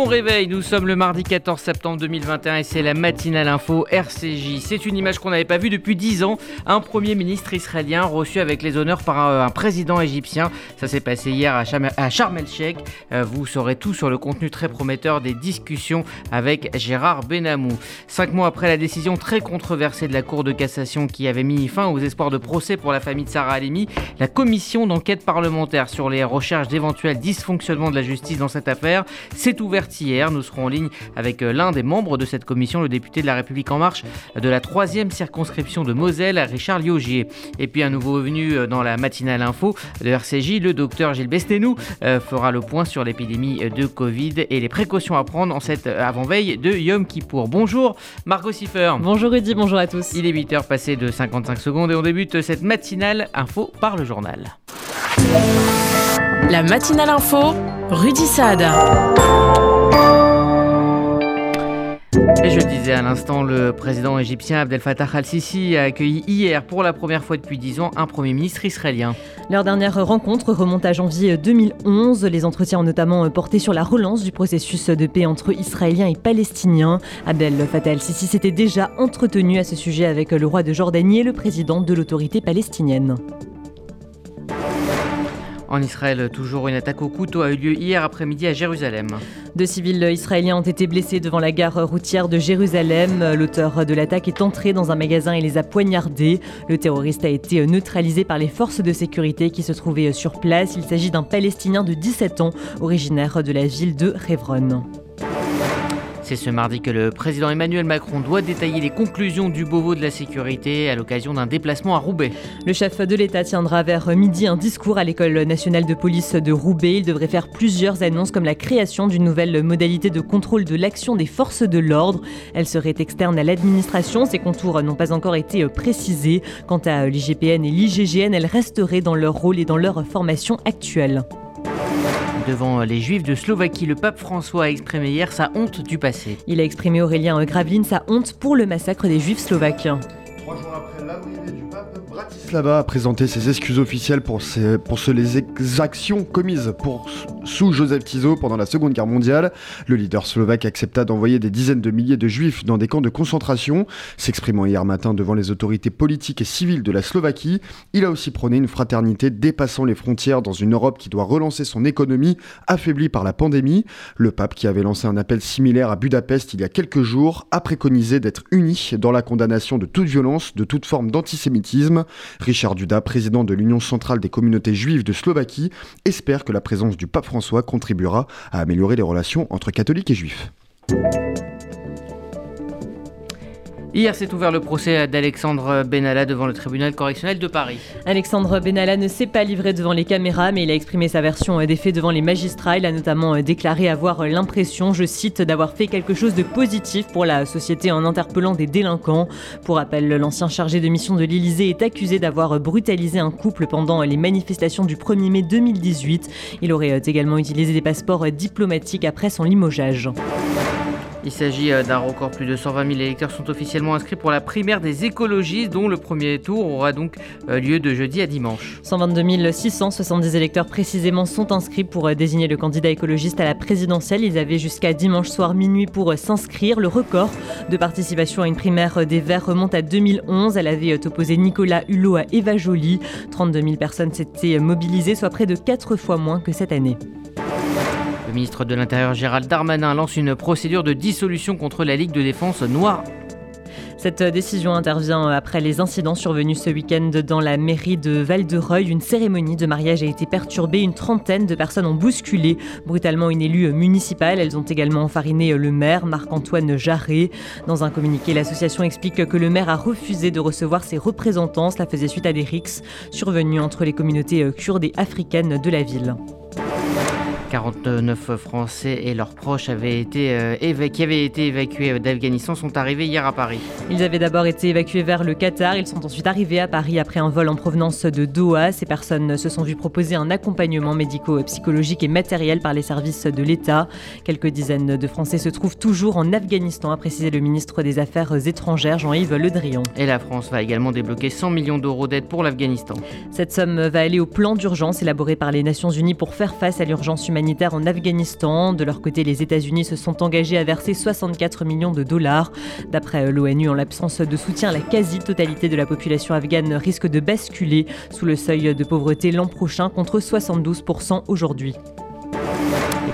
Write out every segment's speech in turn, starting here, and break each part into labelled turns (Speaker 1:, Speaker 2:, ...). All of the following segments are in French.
Speaker 1: bon réveil, nous sommes le mardi 14 septembre 2021 et c'est la matinale info RCJ. C'est une image qu'on n'avait pas vue depuis 10 ans. Un premier ministre israélien reçu avec les honneurs par un, président égyptien. Ça s'est passé hier à, Sharm el-Sheikh. Euh, vous saurez tout sur le contenu très prometteur des discussions avec Gérard Benamou. Cinq mois après la décision très controversée de la Cour de cassation qui avait mis fin aux espoirs de procès pour la famille de Sarah Halimi, la commission d'enquête parlementaire sur les recherches d'éventuels dysfonctionnements de la justice dans cette affaire s'est ouverte hier. Nous serons en ligne avec euh, l'un des membres de cette commission, le député de la République En Marche de la troisième circonscription de Moselle, Richard Liogier. Et puis un nouveau venu euh, dans la matinale info de RCJ, le docteur Gilles Bestenou euh, fera le point sur l'épidémie de Covid et les précautions à prendre en cette avant-veille de Yom Kippour. Bonjour Margot Siffer.
Speaker 2: Bonjour Rudy, bonjour à tous.
Speaker 1: Il est 8h passé de 55 secondes et on débute cette matinale info par le journal.
Speaker 3: La matinale info, Rudy Saad.
Speaker 1: Et je disais à l'instant, le président égyptien Abdel Fattah al-Sisi a accueilli hier pour la première fois depuis 10 ans un premier ministre israélien.
Speaker 2: Leur dernière rencontre remonte à janvier 2011. Les entretiens ont notamment porté sur la relance du processus de paix entre Israéliens et Palestiniens. Abdel Fattah al-Sisi s'était déjà entretenu à ce sujet avec le roi de Jordanie et le président de l'autorité palestinienne.
Speaker 1: En Israël, toujours une attaque au couteau a eu lieu hier après-midi à Jérusalem.
Speaker 2: Deux civils israéliens ont été blessés devant la gare routière de Jérusalem. L'auteur de l'attaque est entré dans un magasin et les a poignardés. Le terroriste a été neutralisé par les forces de sécurité qui se trouvaient sur place. Il s'agit d'un Palestinien de 17 ans, originaire de la ville de Révron.
Speaker 1: C'est ce mardi que le président Emmanuel Macron doit détailler les conclusions du Beauvau de la sécurité à l'occasion d'un déplacement à Roubaix.
Speaker 2: Le chef de l'État tiendra vers midi un discours à l'école nationale de police de Roubaix. Il devrait faire plusieurs annonces comme la création d'une nouvelle modalité de contrôle de l'action des forces de l'ordre. Elle serait externe à l'administration. Ses contours n'ont pas encore été précisés. Quant à l'IGPN et l'IGGN, elles resteraient dans leur rôle et dans leur formation actuelle.
Speaker 1: Devant les Juifs de Slovaquie, le pape François a exprimé hier sa honte du passé.
Speaker 2: Il a exprimé Aurélien Graveline sa honte pour le massacre des Juifs slovaques.
Speaker 4: Trois jours après l'arrivée du pape, Bratislava a présenté ses excuses officielles pour, pour les exactions commises sous Joseph Tiso pendant la Seconde Guerre mondiale. Le leader slovaque accepta d'envoyer des dizaines de milliers de juifs dans des camps de concentration. S'exprimant hier matin devant les autorités politiques et civiles de la Slovaquie, il a aussi prôné une fraternité dépassant les frontières dans une Europe qui doit relancer son économie affaiblie par la pandémie. Le pape, qui avait lancé un appel similaire à Budapest il y a quelques jours, a préconisé d'être uni dans la condamnation de toute violence, de toute forme d'antisémitisme. Richard Duda, président de l'Union centrale des communautés juives de Slovaquie, espère que la présence du pape François contribuera à améliorer les relations entre catholiques et juifs.
Speaker 1: Hier s'est ouvert le procès d'Alexandre Benalla devant le tribunal correctionnel de Paris.
Speaker 2: Alexandre Benalla ne s'est pas livré devant les caméras, mais il a exprimé sa version des faits devant les magistrats. Il a notamment déclaré avoir l'impression, je cite, d'avoir fait quelque chose de positif pour la société en interpellant des délinquants. Pour rappel, l'ancien chargé de mission de l'Élysée est accusé d'avoir brutalisé un couple pendant les manifestations du 1er mai 2018. Il aurait également utilisé des passeports diplomatiques après son limogeage.
Speaker 1: Il s'agit euh, d'un record, plus de 120 000 électeurs sont officiellement inscrits pour la primaire des écologistes, dont le premier tour aura donc euh, lieu de jeudi à dimanche.
Speaker 2: 122 670 électeurs précisément sont inscrits pour euh, désigner le candidat écologiste à la présidentielle. Ils avaient jusqu'à dimanche soir minuit pour s'inscrire. Le record de participation à une primaire des Verts remonte à 2011. Elle avait opposé Nicolas Hulot à Eva Joly. 32 000 personnes s'étaient mobilisées, soit près de 4 fois moins que cette année.
Speaker 1: Le ministre de l'Intérieur Gérald Darmanin lance une procédure de dissolution contre la Ligue de défense noire.
Speaker 2: Cette décision intervient après les incidents survenus ce week-end dans la mairie de Val-de-Reuil. Une cérémonie de mariage a été perturbée. Une trentaine de personnes ont bousculé brutalement une élue municipale. Elles ont également enfariné le maire, Marc-Antoine Jarret. Dans un communiqué, l'association explique que le maire a refusé de recevoir ses représentants. Cela faisait suite à des rixes survenus entre les communautés kurdes et africaines de la ville.
Speaker 1: 49 Français et leurs proches avaient été, euh, qui avaient été évacués d'Afghanistan sont arrivés hier à Paris.
Speaker 2: Ils avaient d'abord été évacués vers le Qatar. Ils sont ensuite arrivés à Paris après un vol en provenance de Doha. Ces personnes se sont vues proposer un accompagnement médico-psychologique et matériel par les services de l'État. Quelques dizaines de Français se trouvent toujours en Afghanistan, a précisé le ministre des Affaires étrangères Jean-Yves Le Drian.
Speaker 1: Et la France va également débloquer 100 millions d'euros d'aide pour l'Afghanistan.
Speaker 2: Cette somme va aller au plan d'urgence élaboré par les Nations Unies pour faire face à l'urgence humanitaire humanitaire en Afghanistan. De leur côté, les États-Unis se sont engagés à verser 64 millions de dollars. D'après l'ONU, en l'absence de soutien, la quasi-totalité de la population afghane risque de basculer sous le seuil de pauvreté l'an prochain contre 72% aujourd'hui.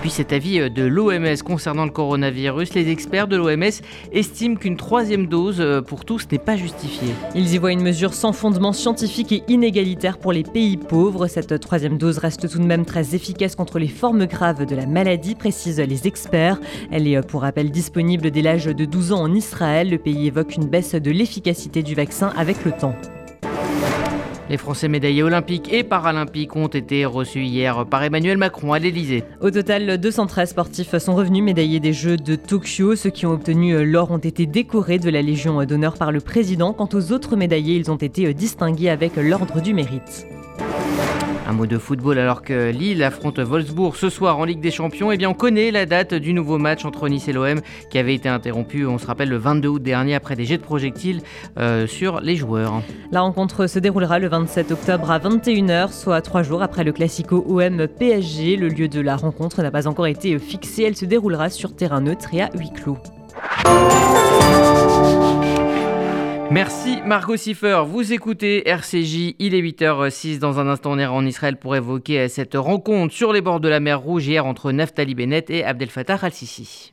Speaker 1: Puis cet avis euh, de l'OMS concernant le coronavirus, les experts de l'OMS estiment qu'une troisième dose euh, pour tous n'est pas justifiée.
Speaker 2: Ils y voient une mesure sans fondement scientifique et inégalitaire pour les pays pauvres. Cette troisième dose reste tout de même très efficace contre les formes graves de la maladie, précisent les experts. Elle est pour rappel disponible dès l'âge de 12 ans en Israël. Le pays évoque une baisse de l'efficacité du vaccin avec le temps.
Speaker 1: Les Français médaillés olympiques et paralympiques ont été reçus hier par Emmanuel Macron à l'Elysée.
Speaker 2: Au total, 213 sportifs sont revenus médaillés des Jeux de Tokyo. Ceux qui ont obtenu l'or ont été décorés de la Légion d'honneur par le président. Quant aux autres médaillés, ils ont été distingués avec l'ordre du mérite.
Speaker 1: Un mot de football alors que Lille affronte Wolfsburg ce soir en Ligue des Champions. Eh bien, on connaît la date du nouveau match entre Nice et l'OM qui avait été interrompu, on se rappelle, le 22 août dernier après des jets de projectiles euh, sur les joueurs.
Speaker 2: La rencontre se déroulera le 27 octobre à 21h, soit trois jours après le Classico OM-PSG. Le lieu de la rencontre n'a pas encore été fixé. Elle se déroulera sur terrain neutre et à huis clos.
Speaker 1: Merci Margot Siffer, vous écoutez RCJ, il est 8h06 dans un instant on ira en Israël pour évoquer cette rencontre sur les bords de la mer Rouge hier entre Naftali Bennett et Abdel Fattah al-Sisi.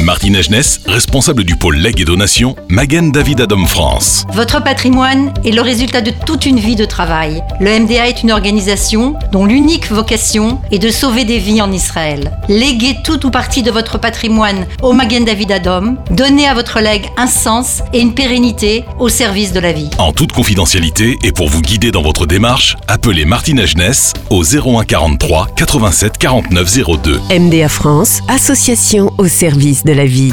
Speaker 5: Martine Agenès, responsable du pôle legs et donation, Magen David Adam France.
Speaker 6: Votre patrimoine est le résultat de toute une vie de travail. Le MDA est une organisation dont l'unique vocation est de sauver des vies en Israël. Léguez tout ou partie de votre patrimoine au Magen David Adom. Donnez à votre legs un sens et une pérennité au service de la vie.
Speaker 5: En toute confidentialité et pour vous guider dans votre démarche, appelez Martine Agenès au 01 43 87 49 02.
Speaker 7: MDA France, association au service de la vie.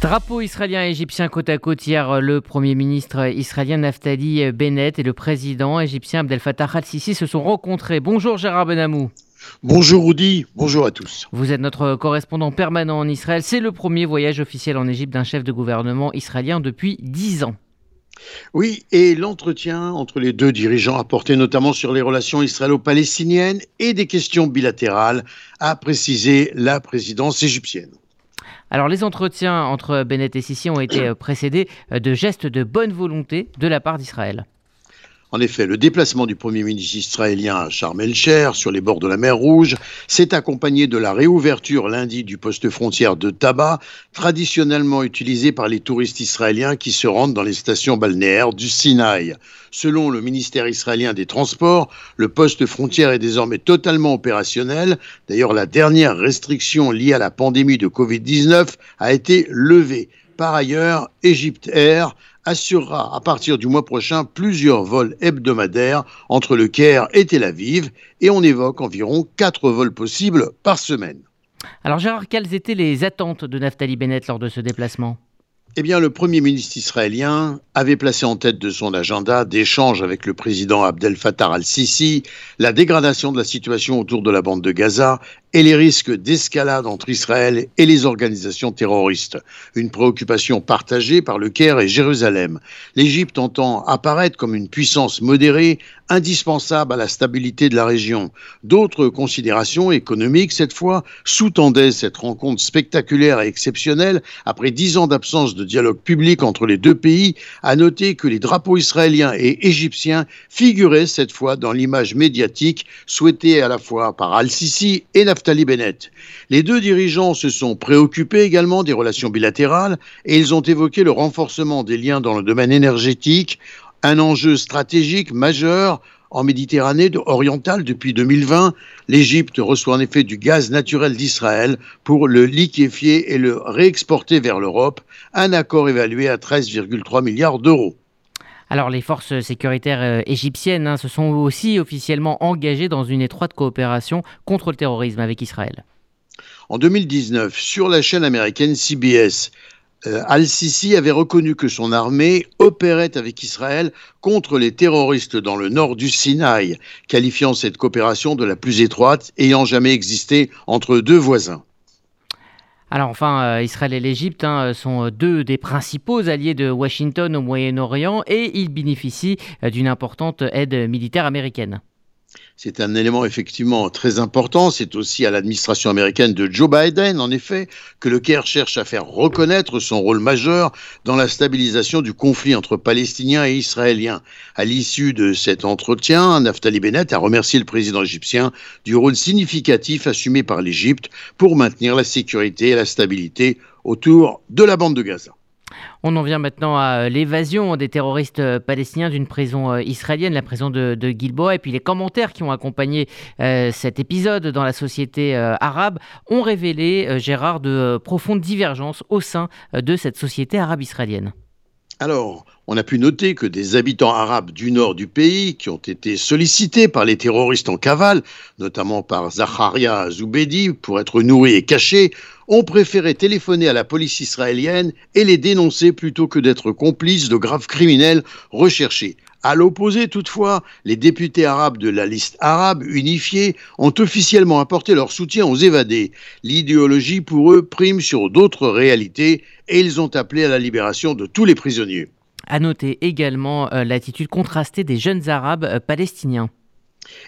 Speaker 1: Drapeau israélien et égyptien côte à côte hier, le Premier ministre israélien Naftali Bennett et le président égyptien Abdel Fattah al-Sisi se sont rencontrés. Bonjour Gérard Benamou.
Speaker 8: Bonjour Rudy, bonjour à tous.
Speaker 1: Vous êtes notre correspondant permanent en Israël. C'est le premier voyage officiel en Égypte d'un chef de gouvernement israélien depuis dix ans.
Speaker 8: Oui, et l'entretien entre les deux dirigeants a porté notamment sur les relations israélo-palestiniennes et des questions bilatérales, a précisé la présidence égyptienne.
Speaker 1: Alors les entretiens entre Bennett et Sisi ont été précédés de gestes de bonne volonté de la part d'Israël.
Speaker 8: En effet, le déplacement du Premier ministre israélien à Sharm el-Cher, sur les bords de la mer Rouge, s'est accompagné de la réouverture lundi du poste frontière de Taba, traditionnellement utilisé par les touristes israéliens qui se rendent dans les stations balnéaires du Sinaï. Selon le ministère israélien des Transports, le poste frontière est désormais totalement opérationnel. D'ailleurs, la dernière restriction liée à la pandémie de Covid-19 a été levée. Par ailleurs, Egypte Air assurera à partir du mois prochain plusieurs vols hebdomadaires entre le Caire et Tel Aviv et on évoque environ quatre vols possibles par semaine.
Speaker 1: Alors Gérard, quelles étaient les attentes de Naftali Bennett lors de ce déplacement?
Speaker 8: Eh bien, le Premier ministre israélien avait placé en tête de son agenda d'échanges avec le président Abdel Fattah al-Sisi la dégradation de la situation autour de la bande de Gaza et les risques d'escalade entre Israël et les organisations terroristes. Une préoccupation partagée par le Caire et Jérusalem. L'Égypte entend apparaître comme une puissance modérée indispensable à la stabilité de la région. D'autres considérations économiques, cette fois, sous-tendaient cette rencontre spectaculaire et exceptionnelle. Après dix ans d'absence de dialogue public entre les deux pays, à noter que les drapeaux israéliens et égyptiens figuraient cette fois dans l'image médiatique souhaitée à la fois par Al-Sisi et Naftali Bennett. Les deux dirigeants se sont préoccupés également des relations bilatérales et ils ont évoqué le renforcement des liens dans le domaine énergétique un enjeu stratégique majeur en Méditerranée orientale depuis 2020. L'Égypte reçoit en effet du gaz naturel d'Israël pour le liquéfier et le réexporter vers l'Europe, un accord évalué à 13,3 milliards d'euros.
Speaker 1: Alors les forces sécuritaires euh, égyptiennes hein, se sont aussi officiellement engagées dans une étroite coopération contre le terrorisme avec Israël.
Speaker 8: En 2019, sur la chaîne américaine CBS, euh, Al-Sisi avait reconnu que son armée opérait avec Israël contre les terroristes dans le nord du Sinaï, qualifiant cette coopération de la plus étroite ayant jamais existé entre deux voisins.
Speaker 1: Alors enfin, euh, Israël et l'Égypte hein, sont deux des principaux alliés de Washington au Moyen-Orient et ils bénéficient euh, d'une importante aide militaire américaine.
Speaker 8: C'est un élément effectivement très important. C'est aussi à l'administration américaine de Joe Biden, en effet, que le Caire cherche à faire reconnaître son rôle majeur dans la stabilisation du conflit entre Palestiniens et Israéliens. À l'issue de cet entretien, Naftali Bennett a remercié le président égyptien du rôle significatif assumé par l'Égypte pour maintenir la sécurité et la stabilité autour de la bande de Gaza.
Speaker 1: On en vient maintenant à euh, l'évasion des terroristes euh, palestiniens d'une prison euh, israélienne, la prison de, Gilboa, et puis les commentaires qui ont accompagné cet épisode dans la société arabe ont révélé, Gérard, de profondes divergences au sein de cette société arabe israélienne.
Speaker 8: Alors, on a pu noter que des habitants arabes du nord du pays, qui ont été sollicités par les terroristes en cavale, notamment par Zacharia Zoubedi, pour être nourris et cachés, ont préféré téléphoner à la police israélienne et les dénoncer plutôt que d'être complices de graves criminels recherchés. À l'opposé, toutefois, les députés arabes de la liste arabe unifiée ont officiellement apporté leur soutien aux évadés. L'idéologie pour eux prime sur d'autres réalités et ils ont appelé à la libération de tous les prisonniers.
Speaker 1: À noter également euh, l'attitude contrastée des jeunes arabes euh, palestiniens.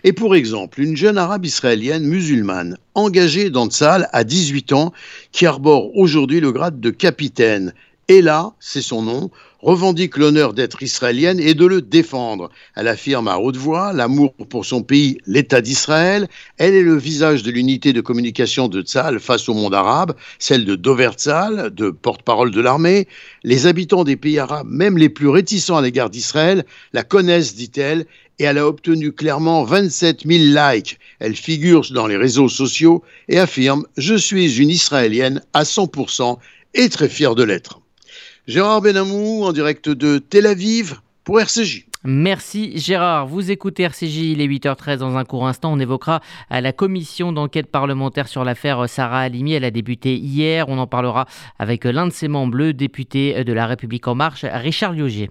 Speaker 8: Et pour exemple, une jeune arabe israélienne musulmane engagée dans Tzal à 18 ans qui arbore aujourd'hui le grade de capitaine. Ella, c'est son nom, revendique l'honneur d'être israélienne et de le défendre. Elle affirme à haute voix l'amour pour son pays, l'État d'Israël. Elle est le visage de l'unité de communication de Tzal face au monde arabe, celle de Dover Tzal, de porte-parole de l'armée. Les habitants des pays arabes, même les plus réticents à l'égard d'Israël, la connaissent, dit-elle, et elle a obtenu clairement 27 000 likes. Elle figure dans les réseaux sociaux et affirme Je suis une Israélienne à 100% et très fière de l'être. Gérard Benamou en direct de Tel Aviv pour RCJ.
Speaker 1: Merci Gérard. Vous écoutez RCJ, il est 8h13. Dans un court instant, on évoquera euh, la commission d'enquête parlementaire sur l'affaire euh, Sarah Halimi. Elle a débuté hier. On en parlera avec euh, l'un de ses membres, le député de La République En Marche, Richard Liogier.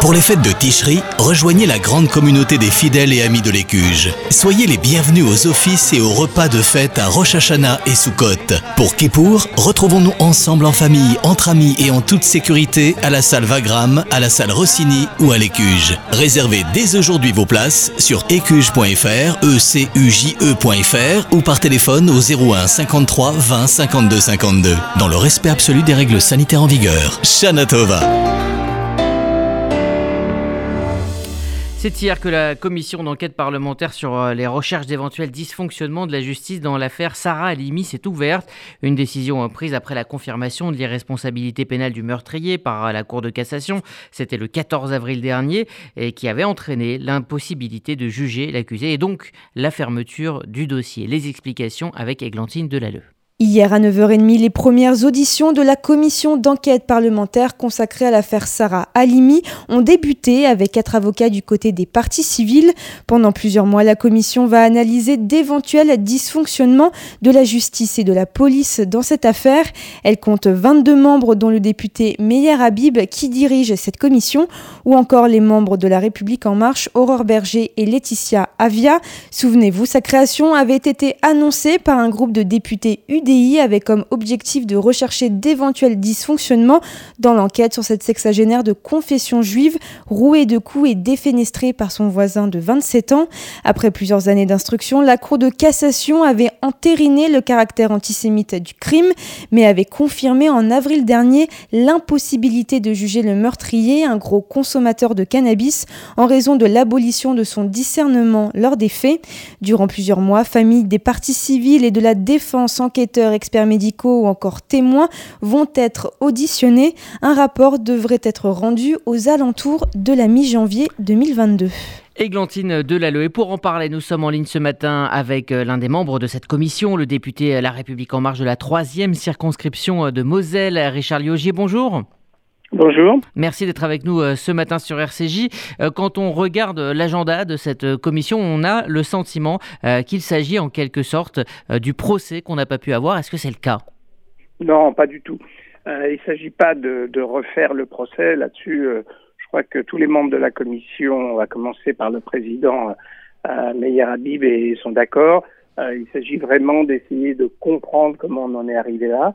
Speaker 9: Pour les fêtes de Ticherie, rejoignez la grande communauté des fidèles et amis de l'Écuge. Soyez les bienvenus aux offices et aux repas de fête à Rosh et Sukkot. Pour Kippour, retrouvons-nous ensemble en famille, entre amis et en toute sécurité à la salle Vagram, à la salle Rossini ou à l'Écuge. Réservez dès aujourd'hui vos places sur écuge.fr, ecuje.fr ou par téléphone au 01 53 20 52 52. Dans le respect absolu des règles sanitaires en vigueur. Shanatova.
Speaker 1: C'est hier que la commission d'enquête parlementaire sur euh, les recherches d'éventuels dysfonctionnements de la justice dans l'affaire Sarah Halimi s'est ouverte. Une décision prise après la confirmation de l'irresponsabilité pénale du meurtrier par euh, la Cour de cassation. C'était le 14 avril dernier et qui avait entraîné l'impossibilité de juger l'accusé et donc la fermeture du dossier. Les explications avec Églantine Delalleux.
Speaker 10: Hier à 9h30, les premières auditions de la commission d'enquête parlementaire consacrée à l'affaire Sarah Halimi ont débuté avec quatre avocats du côté des partis civils. Pendant plusieurs mois, la commission va analyser d'éventuels dysfonctionnements de la justice et de la police dans cette affaire. Elle compte 22 membres dont le député Meyer Habib qui dirige cette commission ou encore les membres de la République en marche Aurore Berger et Laetitia Avia. Souvenez-vous, sa création avait été annoncée par un groupe de députés UD avait comme objectif de rechercher d'éventuels dysfonctionnements dans l'enquête sur cette sexagénaire de confession juive, rouée de coups et défenestrée par son voisin de 27 ans. Après plusieurs années d'instruction, la Cour de cassation avait entériné le caractère antisémite du crime, mais avait confirmé en avril dernier l'impossibilité de juger le meurtrier, un gros consommateur de cannabis, en raison de l'abolition de son discernement lors des faits. Durant plusieurs mois, familles des partis civils et de la défense enquêteurs experts médicaux ou encore témoins vont être auditionnés. Un rapport devrait être rendu aux alentours de la mi-janvier 2022.
Speaker 1: Églantine Delalleux. Et pour en parler, nous sommes en ligne ce matin avec euh, l'un des membres de cette commission, le député La République en marche de la troisième circonscription euh, de Moselle, Richard Liogier. Bonjour.
Speaker 11: Bonjour.
Speaker 1: Merci d'être avec nous euh, ce matin sur RCJ. Euh, quand on regarde l'agenda de cette euh, commission, on a le sentiment qu'il s'agit en quelque sorte du procès qu'on n'a pas pu avoir. Est-ce que c'est le cas?
Speaker 11: Non, pas du tout. il ne s'agit pas de, refaire le procès. Là-dessus, je crois que tous les membres de la commission, à commencer par le président Meyer Habib, sont d'accord. il s'agit vraiment d'essayer de comprendre comment on en est arrivé là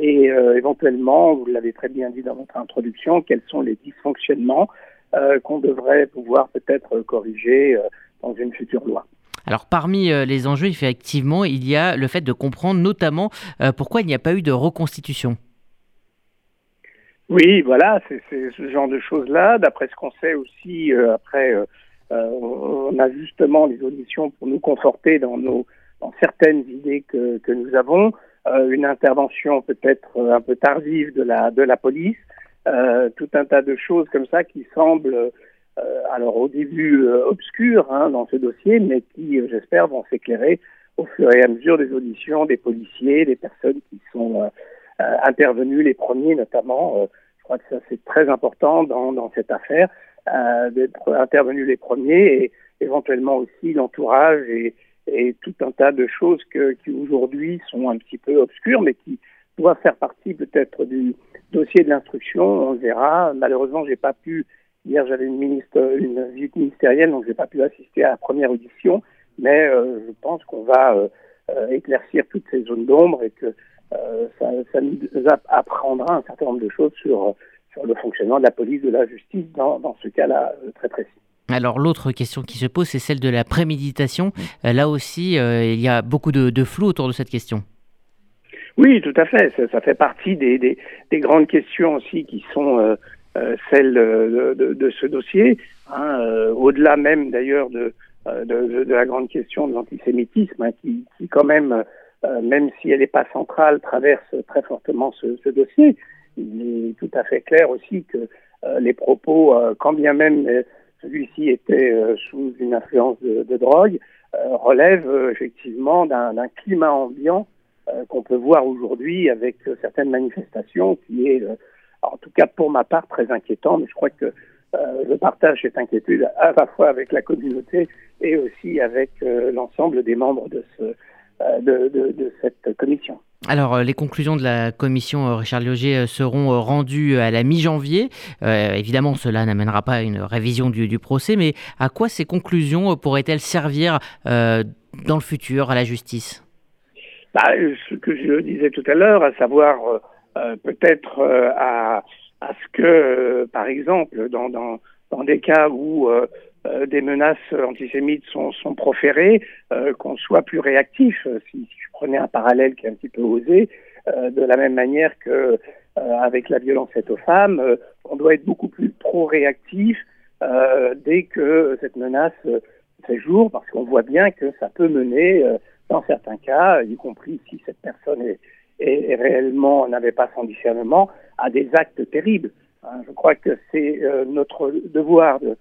Speaker 11: et euh, éventuellement, vous l'avez très bien dit dans votre introduction, quels sont les dysfonctionnements euh, qu'on devrait pouvoir peut-être corriger euh, dans une future loi.
Speaker 1: Alors parmi les enjeux, effectivement, il y a le fait de comprendre notamment pourquoi il n'y a pas eu de reconstitution.
Speaker 11: Oui, voilà, c'est ce genre de choses-là. D'après ce qu'on sait aussi, après, on a justement les auditions pour nous conforter dans, nos, dans certaines idées que, que nous avons. Euh, une intervention peut-être euh, un peu tardive de la, de la police, euh, tout un tas de choses comme ça qui semblent, alors au début obscures hein, dans ce dossier, mais qui, j'espère, vont s'éclairer au fur et à mesure des auditions des policiers, des personnes qui sont intervenues, les premiers notamment. je crois que ça c'est très important dans, dans cette affaire, d'être intervenus les premiers et éventuellement aussi l'entourage et, et tout un tas de choses qui aujourd'hui sont un petit peu obscures, mais qui doivent faire partie peut-être du dossier de l'instruction. On verra. Malheureusement, j'ai pas pu. Hier, j'avais une, ministre, une visite ministérielle, donc j'ai pas pu assister à la première audition. Mais euh, je pense qu'on va euh, euh, éclaircir toutes ces zones d'ombre et que ça, nous apprendra un certain nombre de choses sur, le fonctionnement de la police, de la justice dans ce cas-là très précis.
Speaker 1: Alors l'autre question qui se pose, c'est celle de la préméditation. Euh, là aussi, euh, il y a beaucoup de, flou autour de cette question.
Speaker 11: Oui, tout à fait. Ça, fait partie des, des, grandes questions aussi qui sont euh, celles de, ce dossier. Hein, au-delà même d'ailleurs de, de, la grande question de l'antisémitisme, hein, qui, qui, quand même, même si elle n'est pas centrale, traverse très fortement ce, ce, dossier. Il est tout à fait clair aussi que les propos, quand bien même celui-ci était euh, sous une influence de, drogue, euh, relève euh, effectivement d'un climat ambiant qu'on peut voir aujourd'hui avec certaines manifestations qui est, en tout cas pour ma part, très inquiétant, mais je crois que je partage cette inquiétude à la fois avec la communauté et aussi avec l'ensemble des membres de ce, de, cette commission.
Speaker 1: Alors, les conclusions de la commission Richard Lioger seront rendues à la mi-janvier. évidemment, cela n'amènera pas à une révision du, procès, mais à quoi ces conclusions pourraient-elles servir dans le futur à la justice?
Speaker 11: Bah, Ce que je disais tout à l'heure, à savoir peut-être à, ce que, par exemple, dans, des cas où euh, des menaces antisémites sont, sont proférées, euh, qu'on soit plus réactif. Si, si, je prenais un parallèle qui est un petit peu osé, euh, de la même manière que avec la violence faite aux femmes, on doit être beaucoup plus pro-réactif dès que cette menace fait jour, parce qu'on voit bien que ça peut mener, dans certains cas, y compris si cette personne est, réellement n'avait pas son discernement, à des actes terribles. Hein, je crois que c'est notre devoir de, euh,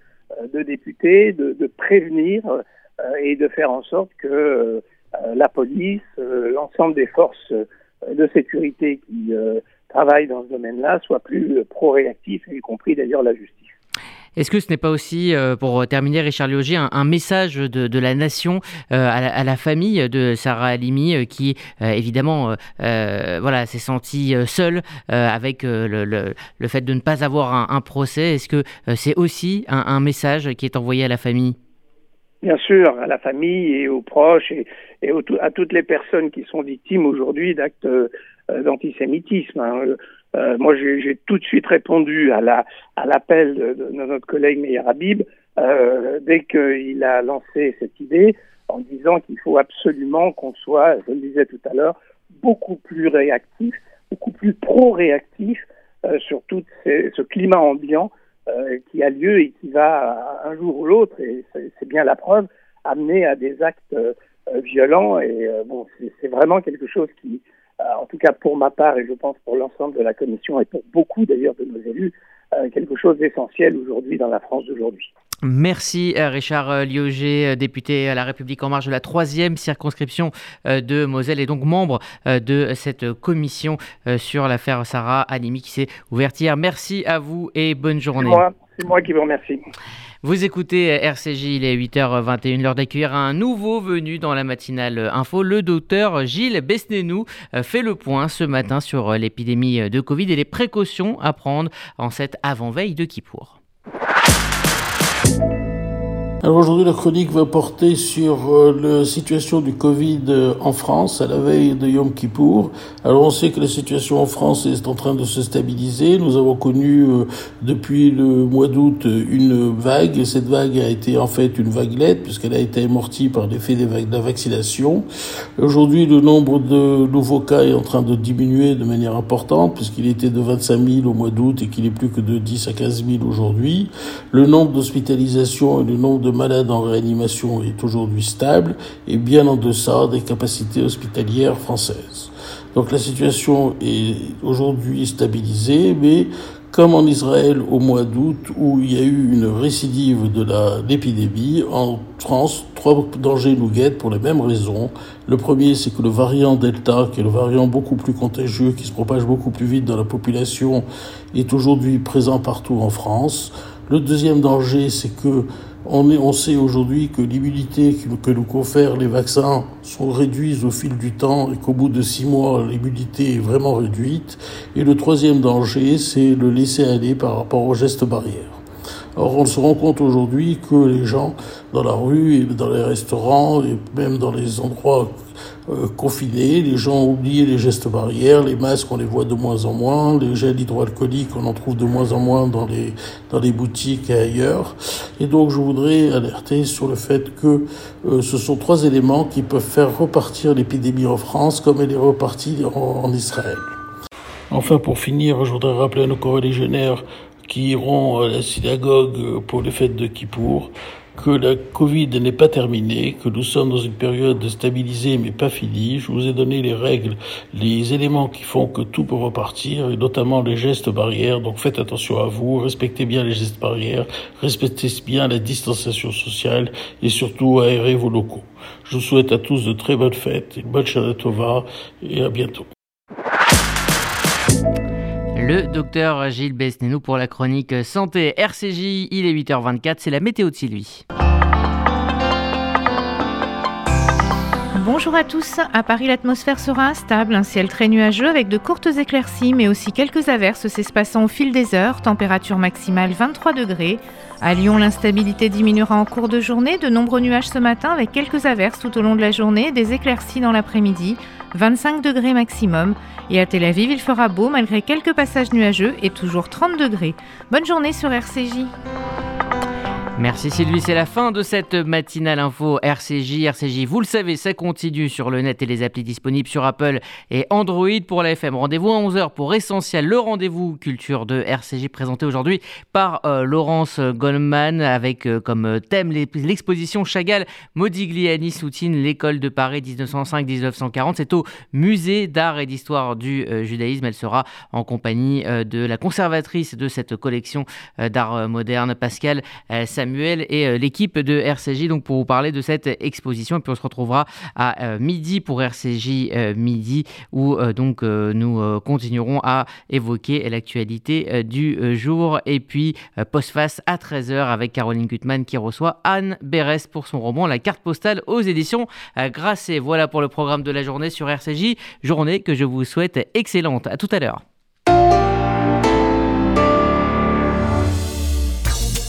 Speaker 11: de députés, de, prévenir euh, et de faire en sorte que euh, la police, l'ensemble des forces de sécurité qui travaillent dans ce domaine-là soient plus pro-réactifs, y compris d'ailleurs la justice.
Speaker 1: Est-ce que ce n'est pas aussi, pour terminer, Richard Lioger, un, message de, la nation à, la, famille de Sarah Halimi qui, évidemment, voilà, s'est sentie seule avec le, fait de ne pas avoir un, procès? Est-ce que c'est aussi un, message qui est envoyé à la famille?
Speaker 11: Bien sûr, à la famille et aux proches et, à toutes les personnes qui sont victimes aujourd'hui d'actes d'antisémitisme. Hein. Euh, moi, j'ai tout de suite répondu à la à l'appel de, notre collègue Meir Habib euh, dès qu'il a lancé cette idée en disant qu'il faut absolument qu'on soit, je le disais tout à l'heure, beaucoup plus réactif, beaucoup plus pro-réactif euh, sur tout ce climat ambiant euh, qui a lieu et qui va un jour ou l'autre, et c'est bien la preuve, amener à des actes euh, violents. Et bon, c'est vraiment quelque chose qui, euh, en tout cas pour ma part et je pense pour l'ensemble de la commission et pour beaucoup d'ailleurs de nos élus, euh, quelque chose d'essentiel aujourd'hui dans la France d'aujourd'hui.
Speaker 1: Merci euh, Richard Lioger, député à La République en marche de la troisième circonscription de Moselle et donc membre de cette commission sur l'affaire Sarah Animi qui s'est ouverte hier. Merci à vous et bonne journée.
Speaker 11: C'est moi qui vous remercie.
Speaker 1: Vous écoutez RCJ, il est 8h21, l'heure d'accueillir un nouveau venu dans la matinale info. Le docteur Gilles Besnénou euh, fait le point ce matin sur euh, l'épidémie de Covid et les précautions à prendre en cette avant-veille de Kippour.
Speaker 12: Alors aujourd'hui, la chronique va porter sur euh, la situation du Covid euh, en France à la veille de Yom Kippour. Alors on sait que la situation en France est en train de se stabiliser. Nous avons connu euh, depuis le mois d'août une vague. Cette vague a été en fait une vaguelette puisqu'elle a été amortie par l'effet de la vaccination. Aujourd'hui, le nombre de nouveaux cas est en train de diminuer de manière importante puisqu'il était de 25 000 au mois d'août et qu'il est plus que de 10 à 15 000 aujourd'hui. Le nombre d'hospitalisations et le nombre de de malades en réanimation est aujourd'hui stable et bien en deçà des capacités hospitalières françaises. Donc la situation est aujourd'hui stabilisée, mais comme en Israël au mois d'août où il y a eu une récidive de l'épidémie, en France, trois dangers nous guettent pour les mêmes raisons. Le premier, c'est que le variant Delta, qui est le variant beaucoup plus contagieux, qui se propage beaucoup plus vite dans la population, est aujourd'hui présent partout en France. Le deuxième danger, c'est que on, est, on sait aujourd'hui que l'immunité que nous confèrent les vaccins sont réduites au fil du temps et qu'au bout de six mois, l'immunité est vraiment réduite. Et le troisième danger, c'est le laisser aller par rapport aux gestes barrières. Or, on se rend compte aujourd'hui que les gens dans la rue et dans les restaurants et même dans les endroits euh, confinés, les gens ont oublié les gestes barrières, les masques, on les voit de moins en moins, les gels hydroalcooliques, on en trouve de moins en moins dans les, dans les boutiques et ailleurs. Et donc, je voudrais alerter sur le fait que euh, ce sont trois éléments qui peuvent faire repartir l'épidémie en France comme elle est repartie en, Israël. Enfin, pour finir, je voudrais rappeler à nos co-religionnaires qui iront à la synagogue pour les fêtes de Kippour, que la Covid n'est pas terminée, que nous sommes dans une période stabilisée mais pas finie. Je vous ai donné les règles, les éléments qui font que tout peut repartir, et notamment les gestes barrières. Donc faites attention à vous, respectez bien les gestes barrières, respectez bien la distanciation sociale et surtout aérez vos locaux. Je vous souhaite à tous de très bonnes fêtes, une bonne Shana Tova et à bientôt.
Speaker 1: Le docteur Gilles Besnénou pour la chronique santé RCJ. Il est 8h24, c'est la météo de Sylvie.
Speaker 13: Bonjour à tous. À Paris, l'atmosphère sera instable, un ciel très nuageux avec de courtes éclaircies, mais aussi quelques averses s'espacant au fil des heures. Température maximale 23 degrés. À Lyon, l'instabilité diminuera en cours de journée. De nombreux nuages ce matin avec quelques averses tout au long de la journée, des éclaircies dans l'après-midi. 25 degrés maximum. Et à Tel Aviv, il fera beau malgré quelques passages nuageux et toujours 30 degrés. Bonne journée sur RCJ.
Speaker 1: Merci Sylvie, c'est la fin de cette matinale info RCJ. RCJ, vous le savez, ça continue sur le net et les applis disponibles sur Apple et Android pour la FM. Rendez-vous à 11h pour Essentiel, le rendez-vous culture de RCJ présenté aujourd'hui par euh, Laurence Goldman avec euh, comme thème l'exposition Chagall Modigliani soutient l'école de Paris 1905-1940. C'est au musée d'art et d'histoire du euh, judaïsme. Elle sera en compagnie de la conservatrice de cette collection d'art moderne, Pascal Samuel. Et euh, l'équipe de RCJ donc pour vous parler de cette exposition. Et puis on se retrouvera à euh, midi pour RCJ euh, midi où donc nous continuerons à évoquer l'actualité du jour. Et puis postface à 13h avec Caroline Gutmann qui reçoit Anne Berès pour son roman La carte postale aux éditions Grasset. Voilà pour le programme de la journée sur RCJ. Journée que je vous souhaite excellente. À tout à l'heure.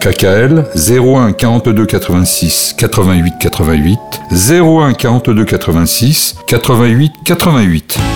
Speaker 14: KKL 01 42 86 88 88 01 42 86 88 88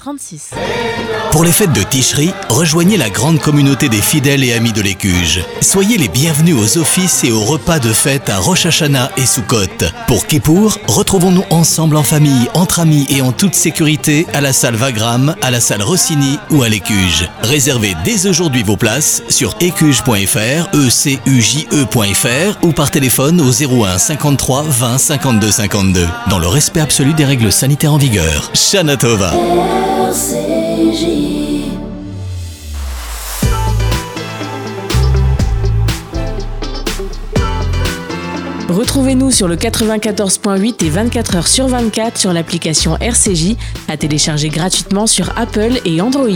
Speaker 3: 36.
Speaker 9: Pour les fêtes de Ticherie, rejoignez la grande communauté des fidèles et amis de l'Écuge. Soyez les bienvenus aux offices et aux repas de fête à Rosh et Sukkot. Pour Kippour, retrouvons-nous ensemble en famille, entre amis et en toute sécurité à la salle Vagram, à la salle Rossini ou à l'Écuge. Réservez dès aujourd'hui vos places sur écuge.fr, ecuje.fr ou par téléphone au 01 53 20 52 52. Dans le respect absolu des règles sanitaires en vigueur. Shanatova.
Speaker 3: Retrouvez-nous sur le 94.8 et 24 h sur 24 sur l'application RCJ à télécharger gratuitement sur Apple et Android.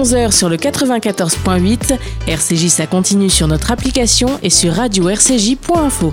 Speaker 3: 11h sur le 94.8. RCJ, ça continue sur notre application et sur radio-rcj.info.